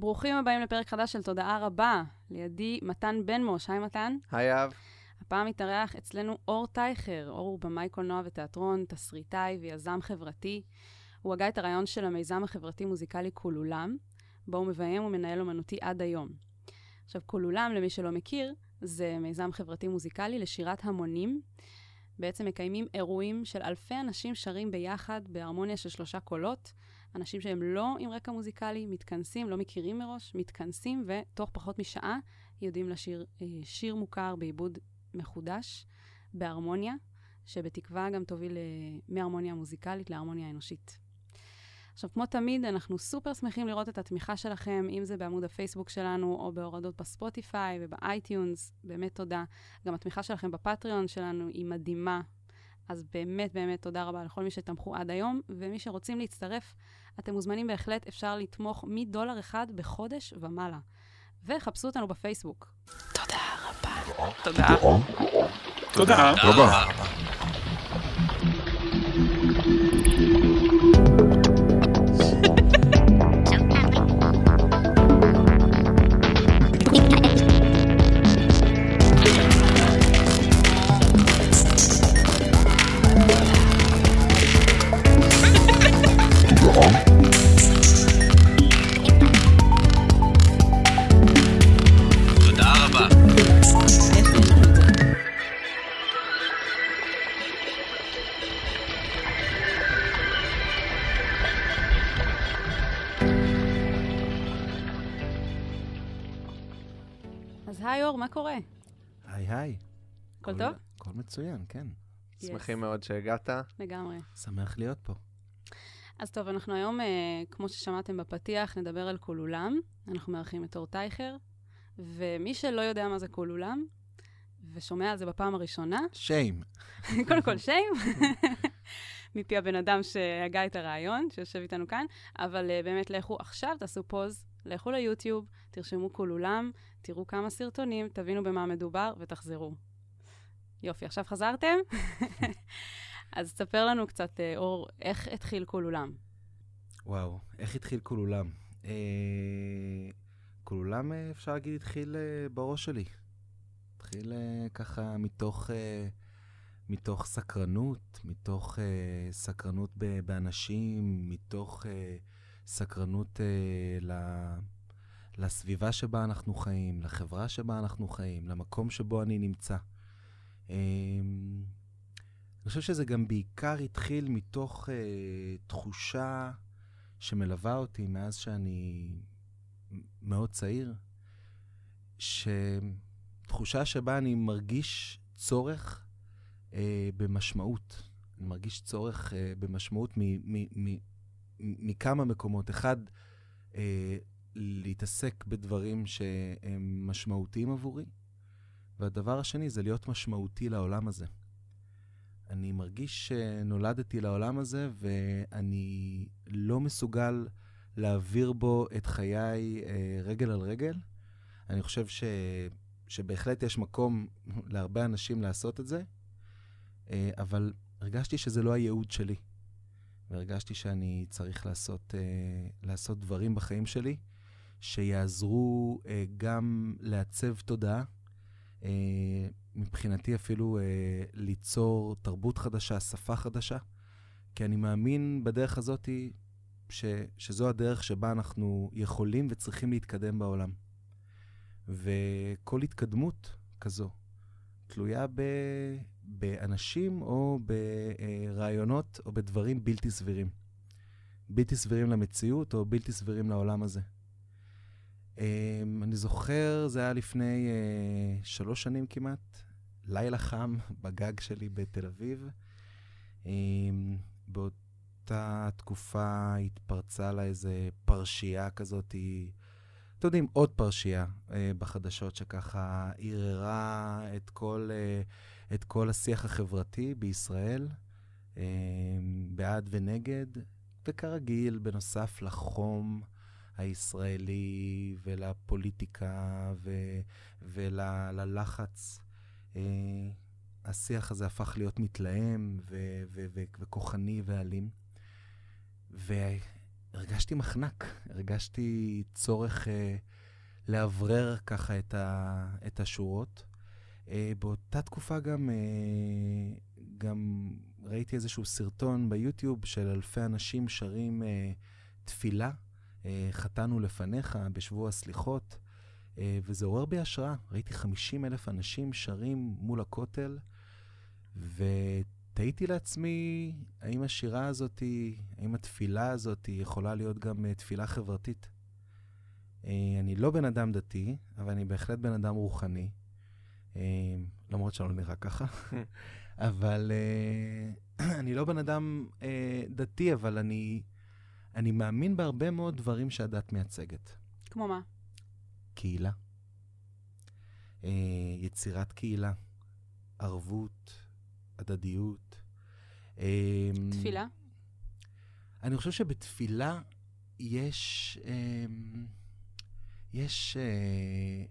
ברוכים הבאים לפרק חדש של תודעה רבה. לידי מתן בן מוש, היי מתן. היי אב. הפעם מתארח אצלנו אור טייכר. אור הוא במאי קולנוע ותיאטרון, תסריטאי ויזם חברתי. הוא הגה את הרעיון של המיזם החברתי-מוזיקלי כולולם, בו הוא מביים ומנהל אומנותי עד היום. עכשיו, כולולם, למי שלא מכיר, זה מיזם חברתי-מוזיקלי לשירת המונים. בעצם מקיימים אירועים של אלפי אנשים שרים ביחד בהרמוניה של שלושה קולות. אנשים שהם לא עם רקע מוזיקלי, מתכנסים, לא מכירים מראש, מתכנסים, ותוך פחות משעה יודעים לשיר אה, שיר מוכר בעיבוד מחודש, בהרמוניה, שבתקווה גם תוביל אה, מהרמוניה מוזיקלית להרמוניה אנושית. עכשיו, כמו תמיד, אנחנו סופר שמחים לראות את התמיכה שלכם, אם זה בעמוד הפייסבוק שלנו, או בהורדות בספוטיפיי ובאייטיונס, באמת תודה. גם התמיכה שלכם בפטריון שלנו היא מדהימה, אז באמת באמת תודה רבה לכל מי שתמכו עד היום, ומי שרוצים להצטרף, אתם מוזמנים בהחלט, אפשר לתמוך מדולר אחד בחודש ומעלה. וחפשו אותנו בפייסבוק. תודה רבה. תודה. תודה רבה. אז היי אור, מה קורה? היי היי. הכל טוב? הכל מצוין, כן. שמחים מאוד שהגעת. לגמרי. שמח להיות פה. אז טוב, אנחנו היום, אה, כמו ששמעתם בפתיח, נדבר על כולולם. אנחנו מארחים את אור טייכר, ומי שלא יודע מה זה כולולם, ושומע על זה בפעם הראשונה, שיים. קודם כל שיים, מפי הבן אדם שהגה את הרעיון, שיושב איתנו כאן, אבל uh, באמת לכו עכשיו, תעשו פוז, לכו ליוטיוב, תרשמו כולולם, תראו כמה סרטונים, תבינו במה מדובר ותחזרו. יופי, עכשיו חזרתם? אז תספר לנו קצת, uh, אור, איך התחיל כולולם. וואו, איך התחיל כולולם? אה, כולולם, אה, אפשר להגיד, התחיל אה, בראש שלי. התחיל אה, ככה מתוך, אה, מתוך סקרנות, מתוך אה, סקרנות ב- באנשים, מתוך אה, סקרנות אה, לסביבה שבה אנחנו חיים, לחברה שבה אנחנו חיים, למקום שבו אני נמצא. אה, אני חושב שזה גם בעיקר התחיל מתוך אה, תחושה שמלווה אותי מאז שאני מאוד צעיר, שתחושה שבה אני מרגיש צורך אה, במשמעות. אני מרגיש צורך אה, במשמעות מכמה מקומות. אחד, אה, להתעסק בדברים שהם משמעותיים עבורי, והדבר השני זה להיות משמעותי לעולם הזה. אני מרגיש שנולדתי לעולם הזה ואני לא מסוגל להעביר בו את חיי אה, רגל על רגל. אני חושב ש, שבהחלט יש מקום להרבה אנשים לעשות את זה, אה, אבל הרגשתי שזה לא הייעוד שלי. והרגשתי שאני צריך לעשות, אה, לעשות דברים בחיים שלי שיעזרו אה, גם לעצב תודעה, אה, מבחינתי אפילו אה, ליצור תרבות חדשה, שפה חדשה, כי אני מאמין בדרך הזאת ש, שזו הדרך שבה אנחנו יכולים וצריכים להתקדם בעולם. וכל התקדמות כזו תלויה ב, באנשים או ברעיונות או בדברים בלתי סבירים. בלתי סבירים למציאות או בלתי סבירים לעולם הזה. Um, אני זוכר, זה היה לפני uh, שלוש שנים כמעט, לילה חם בגג שלי בתל אביב. Um, באותה תקופה התפרצה לה איזה פרשייה כזאת, אתם יודעים, עוד פרשייה uh, בחדשות שככה ערערה את uh, את כל השיח החברתי בישראל, uh, בעד ונגד, וכרגיל, בנוסף לחום, הישראלי ולפוליטיקה ו- וללחץ. אה, השיח הזה הפך להיות מתלהם ו- ו- ו- וכוחני ואלים. הרגשתי מחנק, הרגשתי צורך אה, לאוורר ככה את, ה, את השורות. אה, באותה תקופה גם, אה, גם ראיתי איזשהו סרטון ביוטיוב של אלפי אנשים שרים אה, תפילה, חטאנו לפניך בשבוע הסליחות, אה, וזה עורר בי השראה. ראיתי 50 אלף אנשים שרים מול הכותל, ותהיתי לעצמי, האם השירה הזאת, האם התפילה הזאת יכולה להיות גם אה, תפילה חברתית? אה, אני לא בן אדם דתי, אבל אני בהחלט בן אדם רוחני. אה, למרות שאני לא נראה ככה. אבל אני לא בן אדם דתי, אבל אני, אני מאמין בהרבה מאוד דברים שהדת מייצגת. כמו מה? קהילה, uh, יצירת קהילה, ערבות, הדדיות. Uh, תפילה? אני חושב שבתפילה יש, uh, יש uh,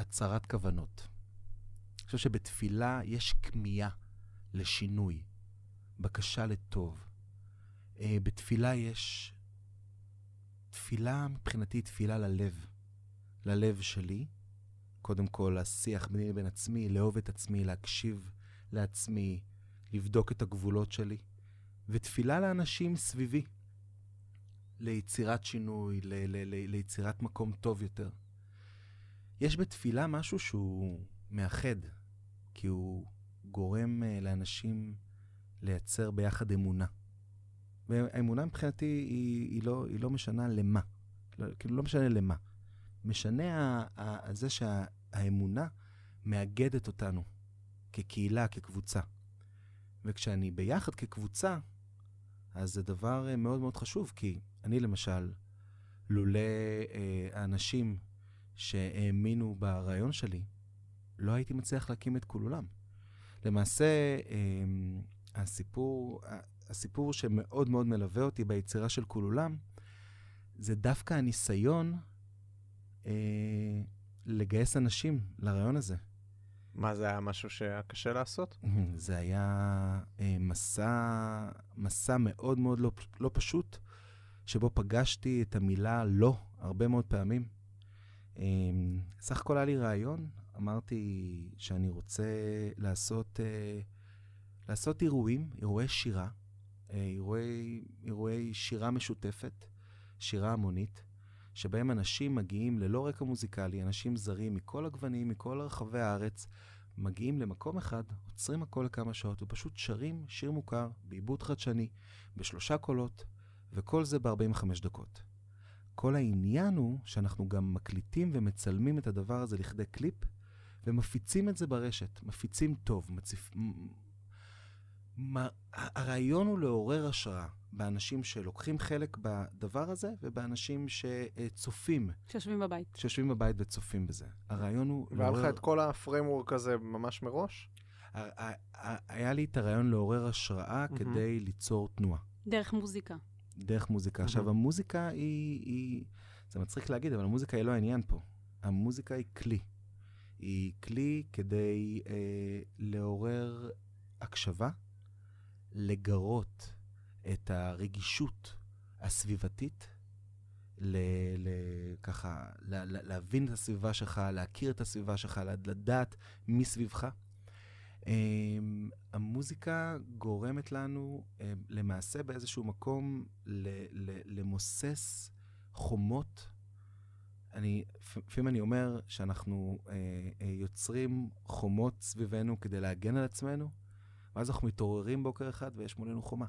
הצהרת כוונות. אני חושב שבתפילה יש כמיהה לשינוי, בקשה לטוב. Uh, בתפילה יש... תפילה מבחינתי תפילה ללב, ללב שלי. קודם כל, השיח ביני לבין עצמי, לאהוב את עצמי, להקשיב לעצמי, לבדוק את הגבולות שלי. ותפילה לאנשים סביבי, ליצירת שינוי, ל- ל- ל- ליצירת מקום טוב יותר. יש בתפילה משהו שהוא מאחד, כי הוא גורם uh, לאנשים לייצר ביחד אמונה. והאמונה מבחינתי היא, היא, לא, היא לא משנה למה. לא, כאילו, לא משנה למה. משנה ה, ה, זה שהאמונה מאגדת אותנו כקהילה, כקבוצה. וכשאני ביחד כקבוצה, אז זה דבר uh, מאוד מאוד חשוב, כי אני למשל, לולא uh, האנשים שהאמינו ברעיון שלי, לא הייתי מצליח להקים את כולולם. למעשה, um, הסיפור, הסיפור שמאוד מאוד מלווה אותי ביצירה של כולולם, זה דווקא הניסיון אה, לגייס אנשים לרעיון הזה. מה, זה היה משהו שהיה קשה לעשות? זה היה אה, מסע, מסע מאוד מאוד לא, לא פשוט, שבו פגשתי את המילה לא הרבה מאוד פעמים. אה, סך הכל היה לי רעיון, אמרתי שאני רוצה לעשות, אה, לעשות אירועים, אירועי שירה, אירועי, אירועי שירה משותפת, שירה המונית, שבהם אנשים מגיעים ללא רקע מוזיקלי, אנשים זרים מכל הגוונים, מכל רחבי הארץ, מגיעים למקום אחד, עוצרים הכל לכמה שעות ופשוט שרים שיר מוכר בעיבוד חדשני, בשלושה קולות, וכל זה ב-45 דקות. כל העניין הוא שאנחנו גם מקליטים ומצלמים את הדבר הזה לכדי קליפ, ומפיצים את זה ברשת, מפיצים טוב, מציפ... מה, הרעיון הוא לעורר השראה באנשים שלוקחים חלק בדבר הזה ובאנשים שצופים. שיושבים בבית. שיושבים בבית וצופים בזה. הרעיון הוא לעורר... והיה לך את כל הפריימוורק הזה ממש מראש? היה לי את הרעיון לעורר השראה mm-hmm. כדי ליצור תנועה. דרך מוזיקה. דרך מוזיקה. Mm-hmm. עכשיו, המוזיקה היא, היא... זה מצחיק להגיד, אבל המוזיקה היא לא העניין פה. המוזיקה היא כלי. היא כלי כדי אה, לעורר הקשבה. לגרות את הרגישות הסביבתית, ל, ל, ככה, ל, ל, להבין את הסביבה שלך, להכיר את הסביבה שלך, לדעת מי סביבך. Um, המוזיקה גורמת לנו um, למעשה באיזשהו מקום ל, ל, למוסס חומות. אני, לפעמים אני אומר שאנחנו uh, uh, יוצרים חומות סביבנו כדי להגן על עצמנו, ואז אנחנו מתעוררים בוקר אחד ויש מולנו חומה.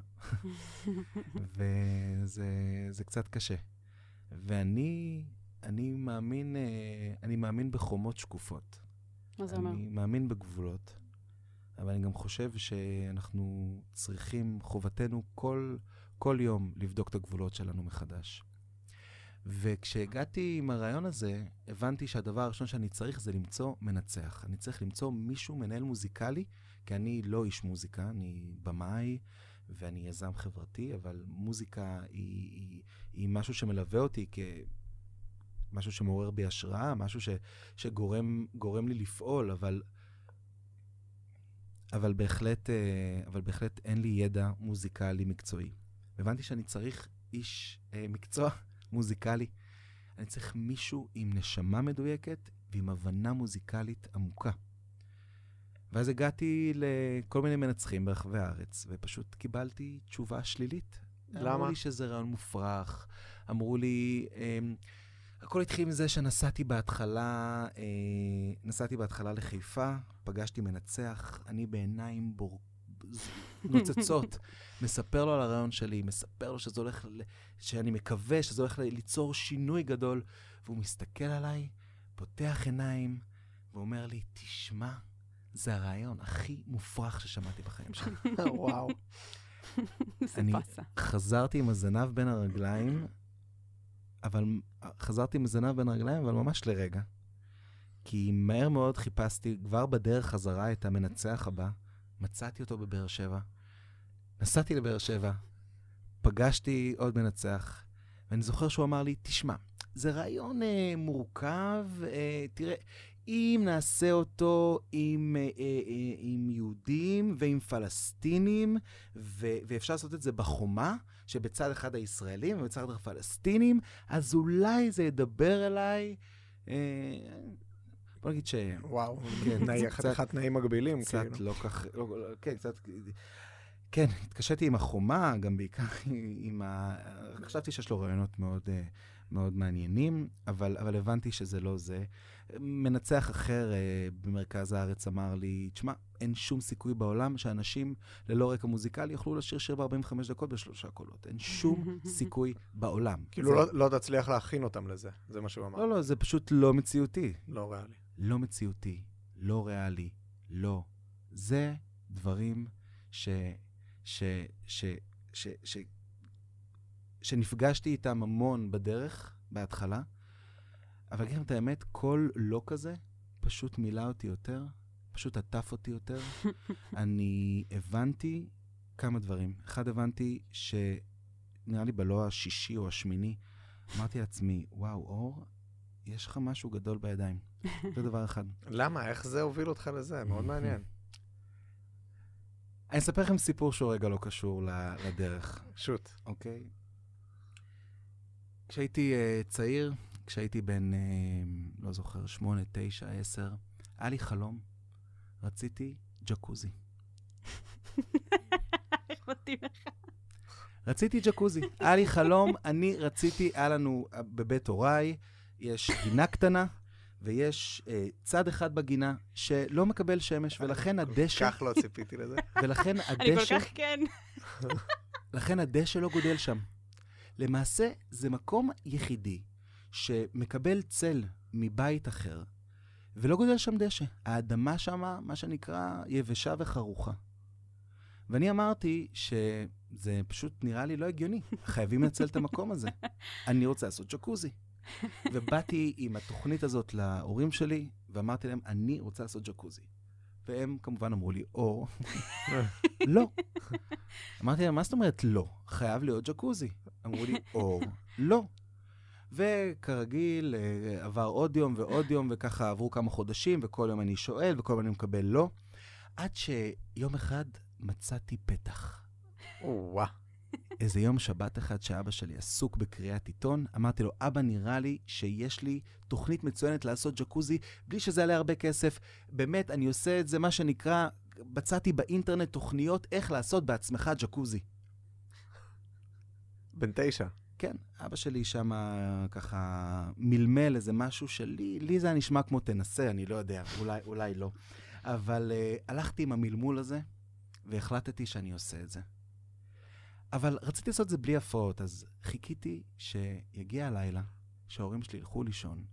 וזה קצת קשה. ואני אני מאמין, אה, אני מאמין בחומות שקופות. מה זה אומר? אני מאמין בגבולות, אבל אני גם חושב שאנחנו צריכים, חובתנו כל, כל יום לבדוק את הגבולות שלנו מחדש. וכשהגעתי עם הרעיון הזה, הבנתי שהדבר הראשון שאני צריך זה למצוא מנצח. אני צריך למצוא מישהו, מנהל מוזיקלי, כי אני לא איש מוזיקה, אני במאי ואני יזם חברתי, אבל מוזיקה היא, היא, היא משהו שמלווה אותי כמשהו שמעורר בי השראה, משהו ש, שגורם לי לפעול, אבל, אבל, בהחלט, אה, אבל בהחלט אין לי ידע מוזיקלי מקצועי. הבנתי שאני צריך איש אה, מקצוע מוזיקלי. אני צריך מישהו עם נשמה מדויקת ועם הבנה מוזיקלית עמוקה. ואז הגעתי לכל מיני מנצחים ברחבי הארץ, ופשוט קיבלתי תשובה שלילית. למה? אמרו לי שזה רעיון מופרך, אמרו לי... אמ, הכל התחיל מזה שנסעתי בהתחלה, אה, נסעתי בהתחלה לחיפה, פגשתי מנצח, אני בעיניים בור... נוצצות, מספר לו על הרעיון שלי, מספר לו שזה הולך, ל... שאני מקווה שזה הולך ליצור שינוי גדול, והוא מסתכל עליי, פותח עיניים, ואומר לי, תשמע, זה הרעיון הכי מופרך ששמעתי בחיים שלי. וואו. זה אני-. חזרתי עם הזנב בין הרגליים, אבל חזרתי עם הזנב בין הרגליים, אבל ממש לרגע. כי מהר מאוד חיפשתי כבר בדרך חזרה את המנצח הבא, מצאתי אותו בבאר שבע, נסעתי לבאר שבע, פגשתי עוד מנצח, ואני זוכר שהוא אמר לי, תשמע, זה רעיון אה, מורכב, אה, תראה, אם נעשה אותו עם, אה, אה, אה, עם יהודים ועם פלסטינים, ו- ואפשר לעשות את זה בחומה, שבצד אחד הישראלים ובצד אחד הפלסטינים, אז אולי זה ידבר אליי. אה, בוא נגיד ש... וואו. כן, תנאי- זה קצת- חתיכת תנאים מגבילים, קצת כאילו. לא כך... לא, לא, כן, קצת... כן, התקשיתי עם החומה, גם בעיקר עם ה... חשבתי שיש לו רעיונות מאוד, אה, מאוד מעניינים, אבל, אבל הבנתי שזה לא זה. מנצח אחר אה, במרכז הארץ אמר לי, תשמע, אין שום סיכוי בעולם שאנשים ללא רקע מוזיקלי יוכלו לשיר שיר ב-45 דקות בשלושה קולות. אין שום סיכוי בעולם. כאילו זה- לא- לא תצליח להכין אותם לזה, זה מה שהוא אמר. לא, לא, זה פשוט לא מציאותי. לא ריאלי. לא מציאותי, לא ריאלי, לא. זה דברים ש... ש... ש... ש... ש... שנפגשתי איתם המון בדרך, בהתחלה, אבל אגיד לכם את האמת, כל לא כזה פשוט מילא אותי יותר, פשוט עטף אותי יותר. אני הבנתי כמה דברים. אחד, הבנתי ש... נראה לי בלא השישי או השמיני, אמרתי לעצמי, וואו, אור, יש לך משהו גדול בידיים. זה דבר אחד. למה? איך זה הוביל אותך לזה? מאוד מעניין. אני אספר לכם סיפור שהוא רגע לא קשור לדרך, שוט. אוקיי? כשהייתי uh, צעיר, כשהייתי בן, uh, לא זוכר, שמונה, תשע, עשר, היה לי חלום, רציתי ג'קוזי. איך מתאים לך? רציתי ג'קוזי. היה לי חלום, אני רציתי, היה לנו אה, בבית הוריי, יש גינה קטנה, ויש אה, צד אחד בגינה שלא מקבל שמש, ולכן הדשא, כך לא ציפיתי לזה. ולכן אני כל הדשא, כך כן. לכן הדשא לא גודל שם. למעשה, זה מקום יחידי שמקבל צל מבית אחר, ולא גודל שם דשא. האדמה שמה, מה שנקרא, יבשה וחרוכה. ואני אמרתי שזה פשוט נראה לי לא הגיוני, חייבים לנצל את המקום הזה. אני רוצה לעשות ג'קוזי. ובאתי עם התוכנית הזאת להורים שלי, ואמרתי להם, אני רוצה לעשות ג'קוזי. והם כמובן אמרו לי, או, לא. אמרתי להם, מה זאת אומרת לא? חייב להיות ג'קוזי. אמרו לי, או, לא. וכרגיל, אה, עבר עוד יום ועוד יום, וככה עברו כמה חודשים, וכל יום אני שואל, וכל יום אני מקבל לא. עד שיום אחד מצאתי פתח. או-אה. איזה יום שבת אחד שאבא שלי עסוק בקריאת עיתון, אמרתי לו, אבא, נראה לי שיש לי תוכנית מצוינת לעשות ג'קוזי בלי שזה יעלה הרבה כסף. באמת, אני עושה את זה, מה שנקרא, מצאתי באינטרנט תוכניות איך לעשות בעצמך ג'קוזי. בן תשע. כן, אבא שלי שם ככה מלמל איזה משהו שלי, לי זה היה נשמע כמו תנסה, אני לא יודע, אולי, אולי לא. אבל uh, הלכתי עם המלמול הזה, והחלטתי שאני עושה את זה. אבל רציתי לעשות את זה בלי הפרעות, אז חיכיתי שיגיע הלילה, שההורים שלי ילכו לישון,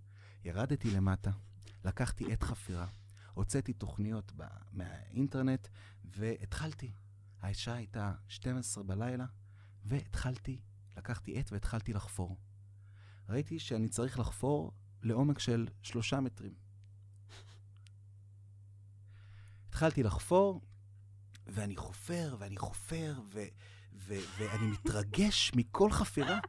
ירדתי למטה, לקחתי עת חפירה, הוצאתי תוכניות ב- מהאינטרנט, והתחלתי. האישה הייתה 12 בלילה, והתחלתי לקחתי עט והתחלתי לחפור. ראיתי שאני צריך לחפור לעומק של שלושה מטרים. התחלתי לחפור, ואני חופר, ואני חופר, ו- ו- ואני מתרגש מכל חפירה.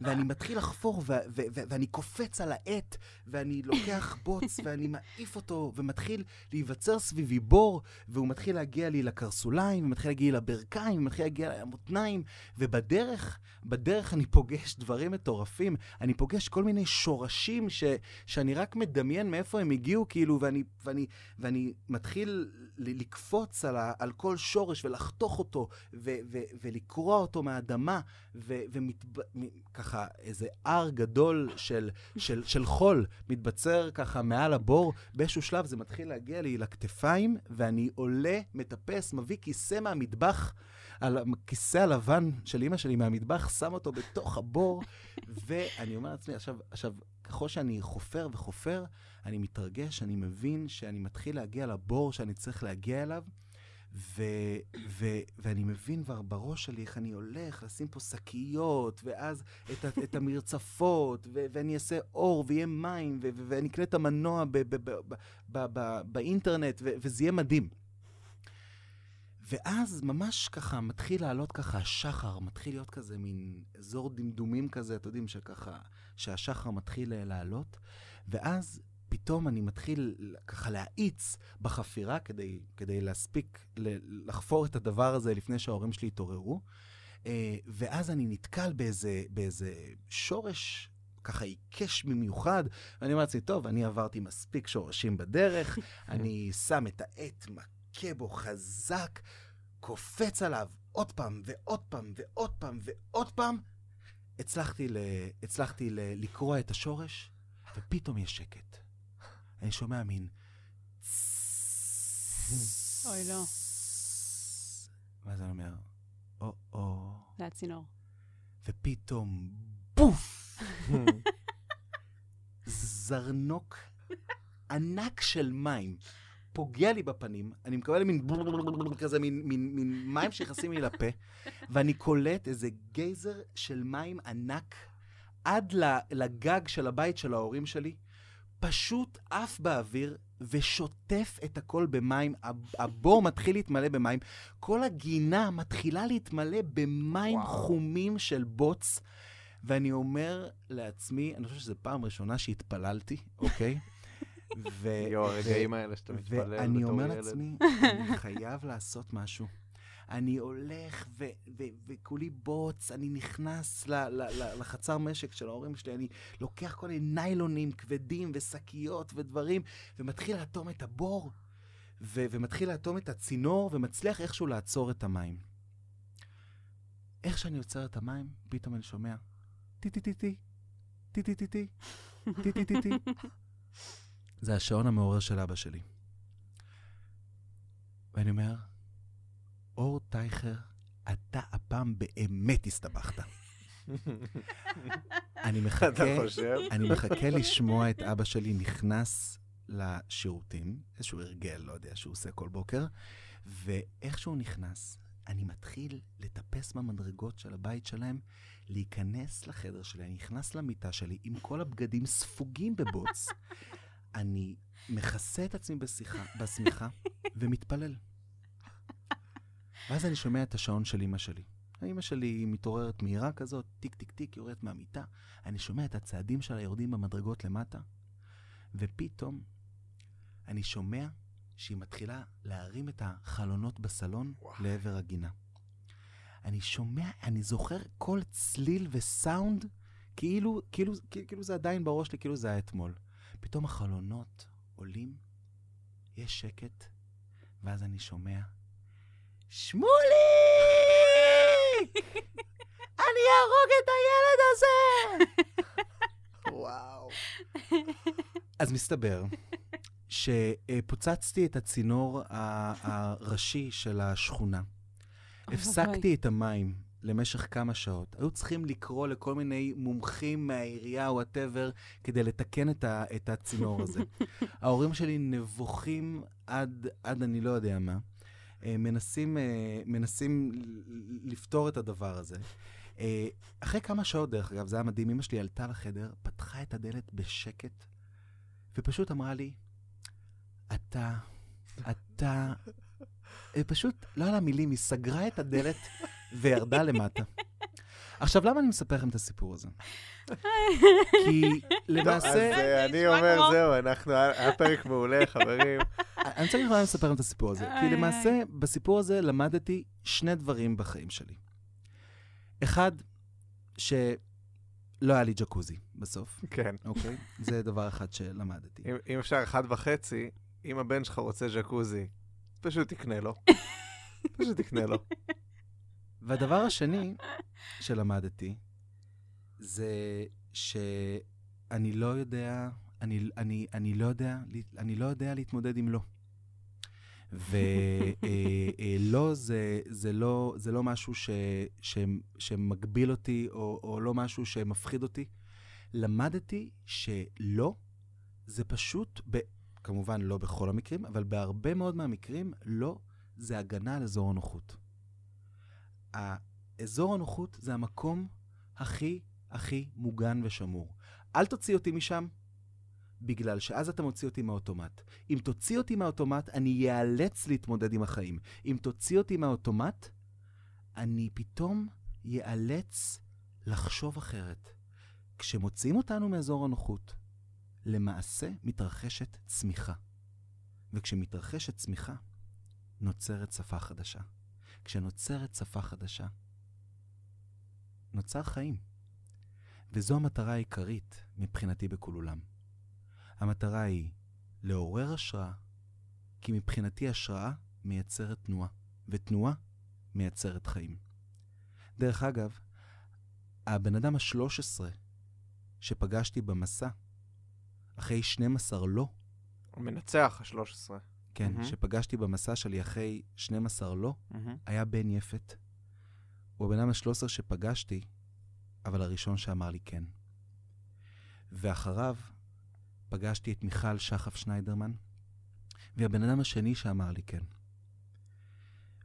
ואני מתחיל לחפור, ו- ו- ו- ואני קופץ על העט, ואני לוקח בוץ, ואני מעיף אותו, ומתחיל להיווצר סביבי בור, והוא מתחיל להגיע לי לקרסוליים, ומתחיל להגיע לי לברכיים, ומתחיל להגיע לי למותניים, ובדרך, בדרך אני פוגש דברים מטורפים. אני פוגש כל מיני שורשים ש- שאני רק מדמיין מאיפה הם הגיעו, כאילו, ואני, ואני, ואני מתחיל לקפוץ על, ה- על כל שורש ולחתוך אותו, ו- ו- ולקרוע אותו מהאדמה, וככה איזה הר גדול של, של, של חול מתבצר ככה מעל הבור. באיזשהו שלב זה מתחיל להגיע לי לכתפיים, ואני עולה, מטפס, מביא כיסא מהמטבח, על הכיסא הלבן של אימא שלי מהמטבח, שם אותו בתוך הבור, ואני אומר לעצמי, עכשיו, עכשיו, ככל שאני חופר וחופר, אני מתרגש, אני מבין שאני מתחיל להגיע לבור שאני צריך להגיע אליו, ו, ו, ואני מבין כבר בראש שלי איך אני הולך לשים פה שקיות, ואז את, את המרצפות, ו, ואני אעשה אור, ויהיה מים, ו, ו, ואני אקנה את המנוע ב, ב, ב, ב, ב, ב, באינטרנט, ו, וזה יהיה מדהים. ואז ממש ככה מתחיל לעלות ככה השחר, מתחיל להיות כזה מין אזור דמדומים כזה, אתם יודעים, שככה, שהשחר מתחיל אה, לעלות, ואז פתאום אני מתחיל ככה להאיץ בחפירה כדי, כדי להספיק לחפור את הדבר הזה לפני שההורים שלי יתעוררו. אה, ואז אני נתקל באיזה, באיזה שורש ככה עיקש במיוחד, ואני אומר לעצמי, טוב, אני עברתי מספיק שורשים בדרך, אני שם את העט, מכה בו חזק, קופץ עליו עוד פעם ועוד פעם ועוד פעם ועוד פעם. הצלחתי, ל... הצלחתי ל... לקרוע את השורש, ופתאום יש שקט. אני שומע מין... אוי, לא. ואז אני אומר, או-או, זה הצינור. ופתאום בוף! זרנוק ענק של מים פוגע לי בפנים, אני מקבל מין כזה, מין, מין, מין מים שנכנסים לי לפה, ואני קולט איזה גייזר של מים ענק עד לגג של הבית של ההורים שלי, פשוט עף באוויר ושוטף את הכל במים. הב- הבור מתחיל להתמלא במים. כל הגינה מתחילה להתמלא במים וואו. חומים של בוץ. ואני אומר לעצמי, אני חושב שזו פעם ראשונה שהתפללתי, אוקיי? ו- יואו, הרגעים האלה שאתה מתפלל ואני בתור אומר ילד. לעצמי, אני חייב לעשות משהו. אני הולך וכולי בוץ, אני נכנס ל- ל- ל- לחצר משק של ההורים שלי, אני לוקח כל מיני ניילונים כבדים ושקיות ודברים, ומתחיל לאטום את הבור, ו- ומתחיל לאטום את הצינור, ומצליח איכשהו לעצור את המים. איך שאני עוצר את המים, פתאום אני שומע טי-טי-טי-טי, טי-טי-טי-טי, טי-טי-טי-טי. זה השעון המעורר של אבא שלי. ואני אומר, אור טייכר, אתה הפעם באמת הסתבכת. אני מחכה, אתה חושב? אני מחכה לשמוע את אבא שלי נכנס לשירותים, איזשהו הרגל, לא יודע, שהוא עושה כל בוקר, ואיך שהוא נכנס, אני מתחיל לטפס במדרגות של הבית שלהם, להיכנס לחדר שלי, אני נכנס למיטה שלי עם כל הבגדים ספוגים בבוץ. אני מכסה את עצמי בשיחה, בשמיכה ומתפלל. ואז אני שומע את השעון של אמא שלי. אמא שלי מתעוררת מהירה כזאת, טיק טיק טיק, יורדת מהמיטה. אני שומע את הצעדים שלה יורדים במדרגות למטה, ופתאום אני שומע שהיא מתחילה להרים את החלונות בסלון וואו. לעבר הגינה. אני שומע, אני זוכר כל צליל וסאונד, כאילו, כאילו, כאילו, כאילו זה עדיין בראש שלי, כאילו זה היה אתמול. פתאום החלונות עולים, יש שקט, ואז אני שומע, שמולי! אני אהרוג את הילד הזה! וואו. אז מסתבר שפוצצתי את הצינור הראשי של השכונה. הפסקתי את המים למשך כמה שעות. היו צריכים לקרוא לכל מיני מומחים מהעירייה או וואטאבר כדי לתקן את, ה- את הצינור הזה. ההורים שלי נבוכים עד, עד אני לא יודע מה. אה, מנסים, אה, מנסים לפתור את הדבר הזה. אה, אחרי כמה שעות, דרך אגב, זה היה מדהים, אמא שלי עלתה לחדר, פתחה את הדלת בשקט, ופשוט אמרה לי, אתה, אתה... פשוט, לא היה לה מילים, היא סגרה את הדלת וירדה למטה. עכשיו, למה אני מספר לכם את הסיפור הזה? כי אז למעשה... אה, אני אומר, זהו, אנחנו, היה פרק מעולה, חברים. אני צריך לספר לכם את הסיפור הזה. כי. למעשה, בסיפור הזה למדתי שני דברים בחיים שלי. אחד, שלא היה לי ג'קוזי בסוף, כן. אוקיי? זה דבר אחד שלמדתי. אם, אם אפשר אחד וחצי, אם הבן שלך רוצה ג'קוזי, פשוט תקנה לו. פשוט תקנה לו. והדבר השני שלמדתי, זה שאני לא יודע, אני, אני, אני לא יודע, אני לא יודע להתמודד עם לא. ולא זה, זה, לא, זה לא משהו ש, ש, שמגביל אותי, או, או לא משהו שמפחיד אותי. למדתי שלא, זה פשוט, ב, כמובן לא בכל המקרים, אבל בהרבה מאוד מהמקרים, לא זה הגנה על אזור הנוחות. האזור הנוחות זה המקום הכי הכי מוגן ושמור. אל תוציא אותי משם, בגלל שאז אתה מוציא אותי מהאוטומט. אם תוציא אותי מהאוטומט, אני איאלץ להתמודד עם החיים. אם תוציא אותי מהאוטומט, אני פתאום איאלץ לחשוב אחרת. כשמוציאים אותנו מאזור הנוחות, למעשה מתרחשת צמיחה. וכשמתרחשת צמיחה, נוצרת שפה חדשה. כשנוצרת שפה חדשה, נוצר חיים. וזו המטרה העיקרית מבחינתי בכול עולם. המטרה היא לעורר השראה, כי מבחינתי השראה מייצרת תנועה, ותנועה מייצרת חיים. דרך אגב, הבן אדם ה-13 שפגשתי במסע, אחרי 12 לא, המנצח ה-13. כן, מהמם. שפגשתי במסע שלי אחרי 12 לא, היה בן יפת. הוא הבן אדם ה-13 שפגשתי, אבל הראשון שאמר לי כן. ואחריו פגשתי את מיכל שחף שניידרמן, והיא הבן אדם השני שאמר לי כן.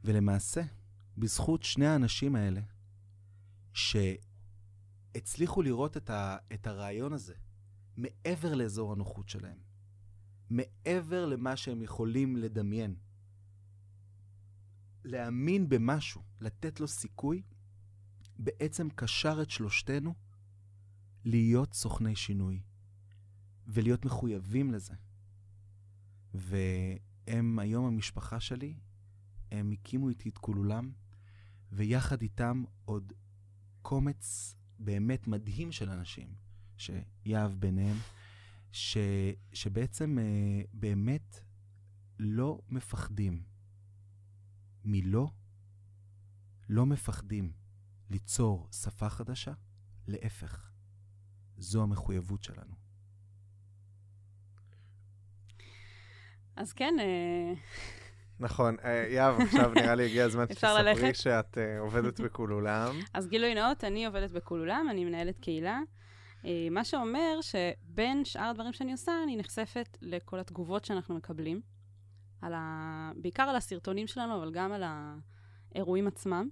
ולמעשה, בזכות שני האנשים האלה, שהצליחו לראות את, ה, את הרעיון הזה מעבר לאזור הנוחות שלהם, מעבר למה שהם יכולים לדמיין, להאמין במשהו, לתת לו סיכוי, בעצם קשר את שלושתנו להיות סוכני שינוי ולהיות מחויבים לזה. והם היום המשפחה שלי, הם הקימו איתי את כולולם, ויחד איתם עוד קומץ באמת מדהים של אנשים, שיהב ביניהם, ש, שבעצם אה, באמת לא מפחדים מלא, לא מפחדים ליצור שפה חדשה, להפך, זו המחויבות שלנו. אז כן, אה, נכון, אה, יהב, עכשיו נראה לי הגיע הזמן שתספרי? שאת אה, עובדת בכול עולם. אז גילוי נאות, אני עובדת בכולולם, אני מנהלת קהילה. מה שאומר שבין שאר הדברים שאני עושה, אני נחשפת לכל התגובות שאנחנו מקבלים, על ה... בעיקר על הסרטונים שלנו, אבל גם על האירועים עצמם.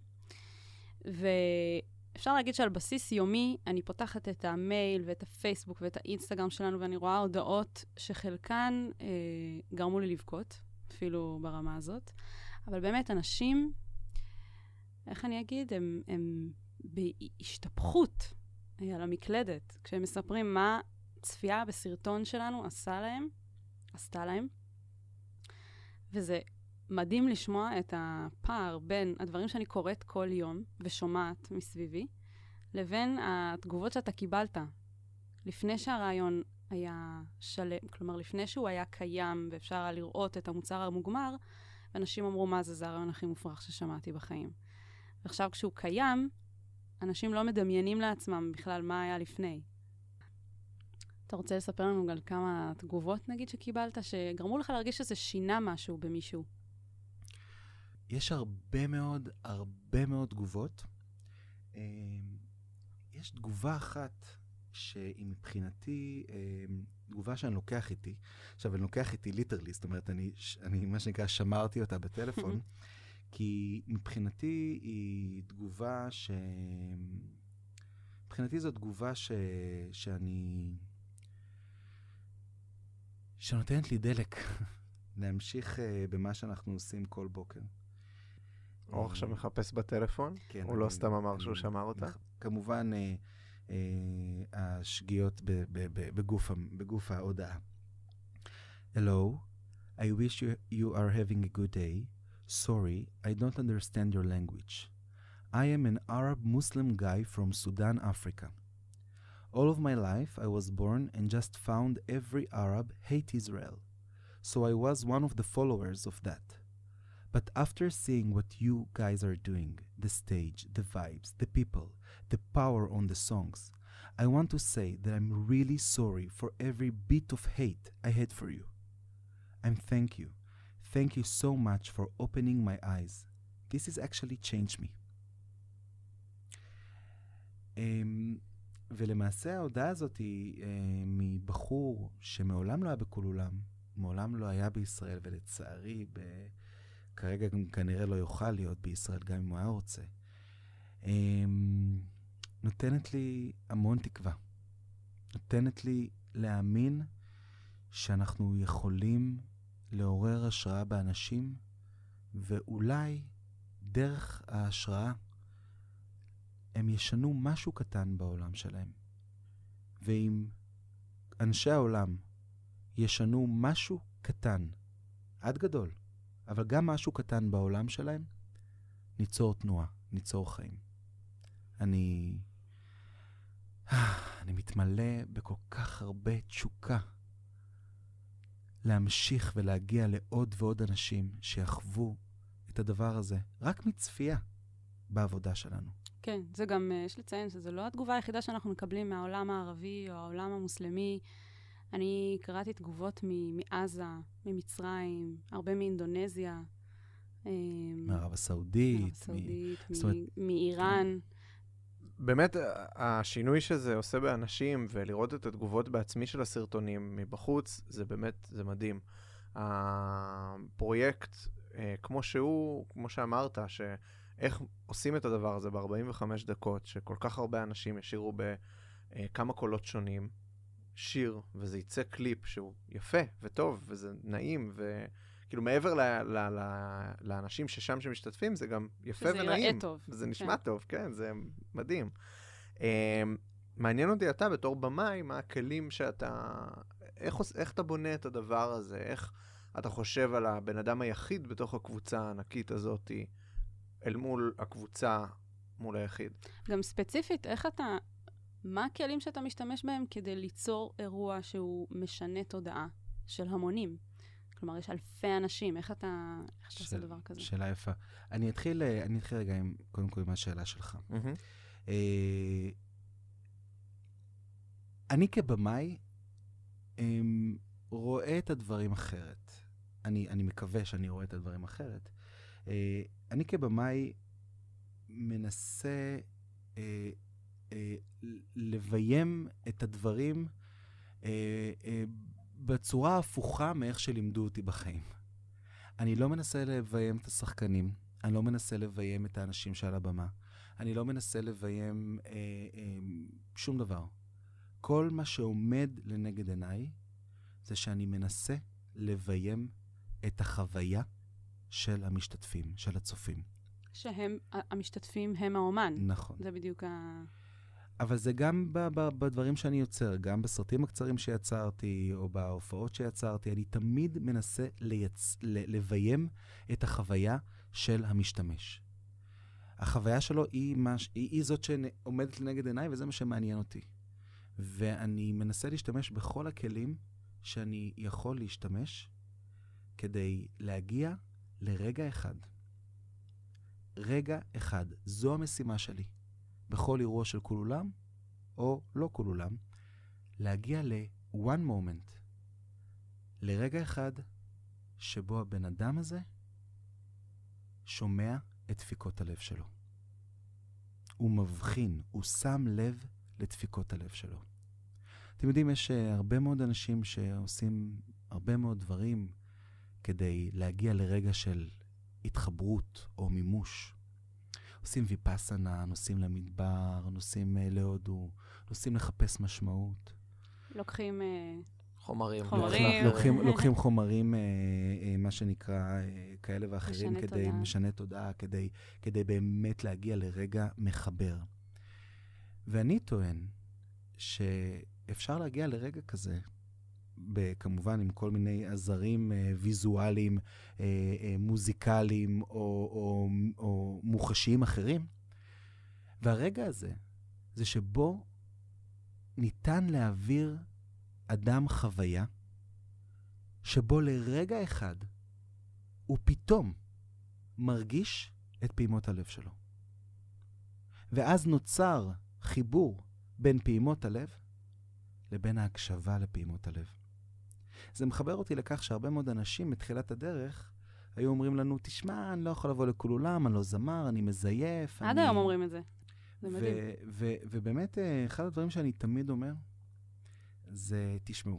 ואפשר להגיד שעל בסיס יומי, אני פותחת את המייל ואת הפייסבוק ואת האינסטגרם שלנו, ואני רואה הודעות שחלקן אה, גרמו לי לבכות, אפילו ברמה הזאת. אבל באמת, אנשים, איך אני אגיד, הם, הם בהשתפכות אה, על המקלדת, כשהם מספרים מה צפייה בסרטון שלנו עשה להם, עשתה להם. וזה מדהים לשמוע את הפער בין הדברים שאני קוראת כל יום ושומעת מסביבי, לבין התגובות שאתה קיבלת לפני שהרעיון היה שלם, כלומר, לפני שהוא היה קיים ואפשר היה לראות את המוצר המוגמר, ואנשים אמרו, מה זה, זה הרעיון הכי מופרך ששמעתי בחיים. ועכשיו כשהוא קיים, אנשים לא מדמיינים לעצמם בכלל מה היה לפני. אתה רוצה לספר לנו על כמה תגובות, נגיד, שקיבלת, שגרמו לך להרגיש שזה שינה משהו במישהו? יש הרבה מאוד, הרבה מאוד תגובות. אה, יש תגובה אחת שהיא מבחינתי אה, תגובה שאני לוקח איתי. עכשיו, אני לוקח איתי ליטרלי, זאת אומרת, אני, אני מה שנקרא, שמרתי אותה בטלפון, כי מבחינתי היא תגובה ש... מבחינתי זו תגובה ש... שאני... שנותנת לי דלק להמשיך uh, במה שאנחנו עושים כל בוקר. אור עכשיו מחפש בטלפון, כן, הוא לא אני- סתם אמר שהוא שמר אותה. כמובן, אה, אה, השגיאות ב- ב- ב- בגוף בגוף ההודעה. Hello, I wish you, you are having a good day. Sorry, I don't understand your language. I am an Arab Muslim guy from Sudan, Africa. All of my life, I was born and just found every Arab hate Israel. So I was one of the followers of that. But after seeing what you guys are doing, the stage, the vibes, the people, the power on the songs, I want to say that I'm really sorry for every bit of hate I had for you. And thank you. Thank you so much for opening my eyes. This has actually changed me. Um, ולמעשה ההודעה הזאת היא uh, מבחור שמעולם לא היה בכל עולם, מעולם לא היה בישראל, ולצערי, ב... כרגע גם כנראה לא יוכל להיות בישראל, גם אם הוא היה רוצה. Um, נותנת לי המון תקווה. נותנת לי להאמין שאנחנו יכולים לעורר השראה באנשים, ואולי דרך ההשראה הם ישנו משהו קטן בעולם שלהם. ואם אנשי העולם ישנו משהו קטן, עד גדול, אבל גם משהו קטן בעולם שלהם, ניצור תנועה, ניצור חיים. אני... אני מתמלא בכל כך הרבה תשוקה להמשיך ולהגיע לעוד ועוד אנשים שיחוו את הדבר הזה, רק מצפייה בעבודה שלנו. כן, זה גם, אה, יש לציין שזו לא התגובה היחידה שאנחנו מקבלים מהעולם הערבי או העולם המוסלמי. אני קראתי תגובות מ- מעזה, ממצרים, הרבה מאינדונזיה. אה, מערב הסעודית, מערב מ- הסעודית, זאת אומרת, מ- מאיראן. באמת, ה- השינוי שזה עושה באנשים, ולראות את התגובות בעצמי של הסרטונים מבחוץ, זה באמת, זה מדהים. הפרויקט, אה, כמו שהוא, כמו שאמרת, שאיך עושים את הדבר הזה ב-45 דקות, שכל כך הרבה אנשים ישירו בכמה קולות שונים, שיר, וזה יצא קליפ שהוא יפה וטוב, וזה נעים, וכאילו מעבר ל- ל- ל- לאנשים ששם שמשתתפים, זה גם יפה שזה ונעים. טוב. זה נשמע טוב, כן, זה מדהים. Um, מעניין אותי אתה בתור במאי, מה הכלים שאתה... איך, עוש- איך אתה בונה את הדבר הזה? איך אתה חושב על הבן אדם היחיד בתוך הקבוצה הענקית הזאת, אל מול הקבוצה מול היחיד? גם ספציפית, איך אתה, מה הכלים שאתה משתמש בהם כדי ליצור אירוע שהוא משנה תודעה של המונים? כלומר, יש אלפי אנשים, איך אתה, איך אתה עושה של- דבר כזה? שאלה יפה. אני אתחיל, אה, אני אתחיל רגע עם, קודם כל עם השאלה שלך. אה, אני כבמאי אמ, רואה את הדברים אחרת. אני, אני מקווה שאני רואה את הדברים אחרת. אה, אני כבמאי מנסה אה, אה, לביים את הדברים אה, אה, בצורה הפוכה מאיך שלימדו אותי בחיים. אני לא מנסה לביים את השחקנים, אני לא מנסה לביים את האנשים שעל הבמה. אני לא מנסה לביים אה, אה, שום דבר. כל מה שעומד לנגד עיניי זה שאני מנסה לביים את החוויה של המשתתפים, של הצופים. שהם, המשתתפים הם האומן. נכון. זה בדיוק ה... אבל זה גם ב- ב- בדברים שאני יוצר, גם בסרטים הקצרים שיצרתי, או בהופעות שיצרתי, אני תמיד מנסה לייצ... ל- לביים את החוויה של המשתמש. החוויה שלו היא, מה... ש- היא, היא זאת שעומדת לנגד עיניי, וזה מה שמעניין אותי. ואני מנסה להשתמש בכל הכלים שאני יכול להשתמש כדי להגיע לרגע אחד. רגע אחד. זו המשימה שלי. בכל אירוע של כל אולם, או לא כל אולם, להגיע ל-one moment, לרגע אחד שבו הבן אדם הזה שומע את דפיקות הלב שלו. הוא מבחין, הוא שם לב לדפיקות הלב שלו. אתם יודעים, יש uh, הרבה מאוד אנשים שעושים הרבה מאוד דברים כדי להגיע לרגע של התחברות או מימוש. עושים ויפאסנה, נוסעים למדבר, נוסעים uh, להודו, נוסעים לחפש משמעות. לוקחים אה, חומרים. חומרים. לוקחים- לוקחים, חומרים, אה, אה, מה שנקרא, אה, כאלה ואחרים, משנה כדי, תודעה. משנה תודעה, כדי, כדי באמת להגיע לרגע מחבר. ואני טוען שאפשר להגיע לרגע כזה, כמובן עם כל מיני עזרים אה, ויזואליים, אה, אה, מוזיקליים או, או, או מוחשיים אחרים, והרגע הזה זה שבו ניתן להעביר אדם חוויה שבו לרגע אחד הוא פתאום מרגיש את פעימות הלב שלו. ואז נוצר חיבור בין פעימות הלב לבין ההקשבה לפעימות הלב. זה מחבר אותי לכך שהרבה מאוד אנשים בתחילת הדרך היו אומרים לנו, תשמע, אני לא יכול לבוא לכל אולם, אני לא זמר, אני מזייף. עד אני... היום אומרים את זה. זה מדהים. ו- ו- ובאמת, אה, אחד הדברים שאני תמיד אומר, זה, תשמעו,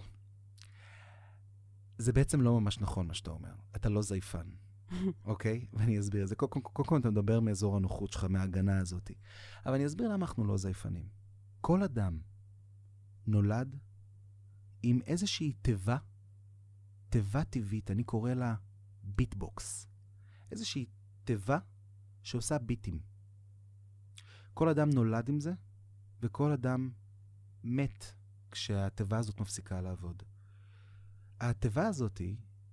זה בעצם לא ממש נכון מה שאתה אומר. אתה לא זייפן, אוקיי? ואני אסביר את זה. קודם כל, קודם כל אתה מדבר מאזור הנוחות שלך, מההגנה הזאת. אבל אני אסביר למה אנחנו לא זייפנים. כל אדם נולד עם איזושהי תיבה, תיבה טבעית, אני קורא לה ביטבוקס. איזושהי תיבה שעושה ביטים. כל אדם נולד עם זה, וכל אדם מת כשהתיבה הזאת מפסיקה לעבוד. התיבה הזאת